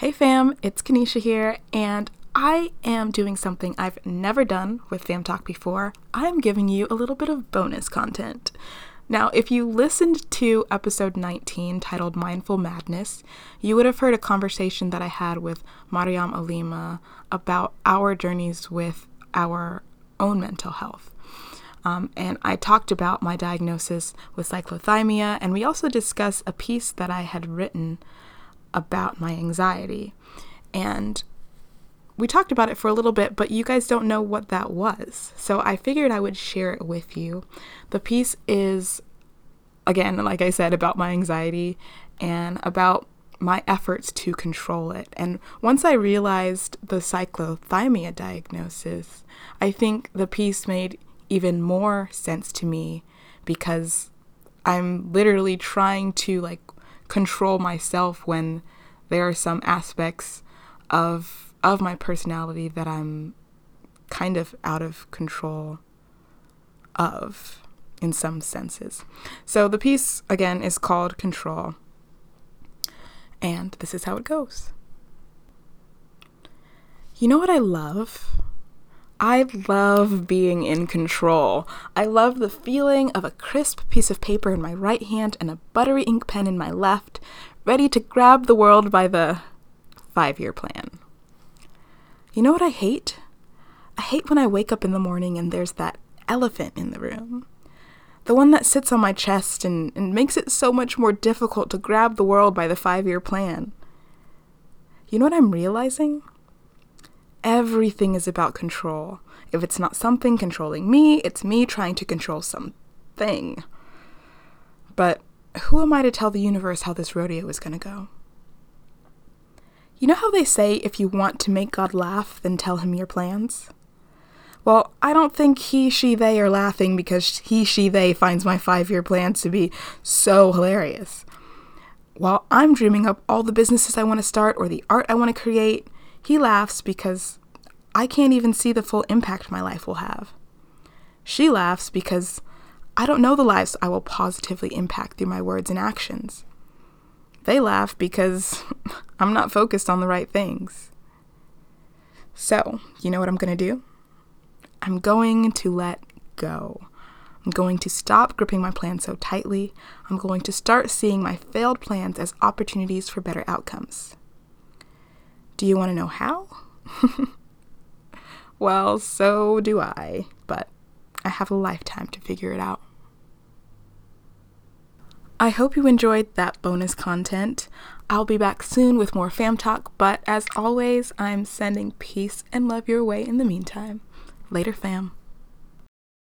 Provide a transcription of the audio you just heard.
Hey fam, it's Kanisha here, and I am doing something I've never done with Fam Talk before. I'm giving you a little bit of bonus content. Now, if you listened to episode 19 titled Mindful Madness, you would have heard a conversation that I had with Mariam Alima about our journeys with our own mental health. Um, and I talked about my diagnosis with cyclothymia, and we also discussed a piece that I had written about my anxiety. And we talked about it for a little bit, but you guys don't know what that was. So I figured I would share it with you. The piece is, again, like I said, about my anxiety and about my efforts to control it. And once I realized the cyclothymia diagnosis, I think the piece made even more sense to me because I'm literally trying to like control myself when there are some aspects of of my personality that I'm kind of out of control of in some senses. So the piece again is called Control. And this is how it goes. You know what I love? I love being in control. I love the feeling of a crisp piece of paper in my right hand and a buttery ink pen in my left, ready to grab the world by the five year plan. You know what I hate? I hate when I wake up in the morning and there's that elephant in the room. The one that sits on my chest and, and makes it so much more difficult to grab the world by the five year plan. You know what I'm realizing? Everything is about control. If it's not something controlling me, it's me trying to control something. But who am I to tell the universe how this rodeo is going to go? You know how they say if you want to make God laugh, then tell him your plans? Well, I don't think he, she, they are laughing because he, she, they finds my five year plans to be so hilarious. While I'm dreaming up all the businesses I want to start or the art I want to create, he laughs because I can't even see the full impact my life will have. She laughs because I don't know the lives I will positively impact through my words and actions. They laugh because I'm not focused on the right things. So, you know what I'm going to do? I'm going to let go. I'm going to stop gripping my plan so tightly. I'm going to start seeing my failed plans as opportunities for better outcomes. Do you want to know how? well, so do I, but I have a lifetime to figure it out. I hope you enjoyed that bonus content. I'll be back soon with more fam talk, but as always, I'm sending peace and love your way in the meantime. Later, fam.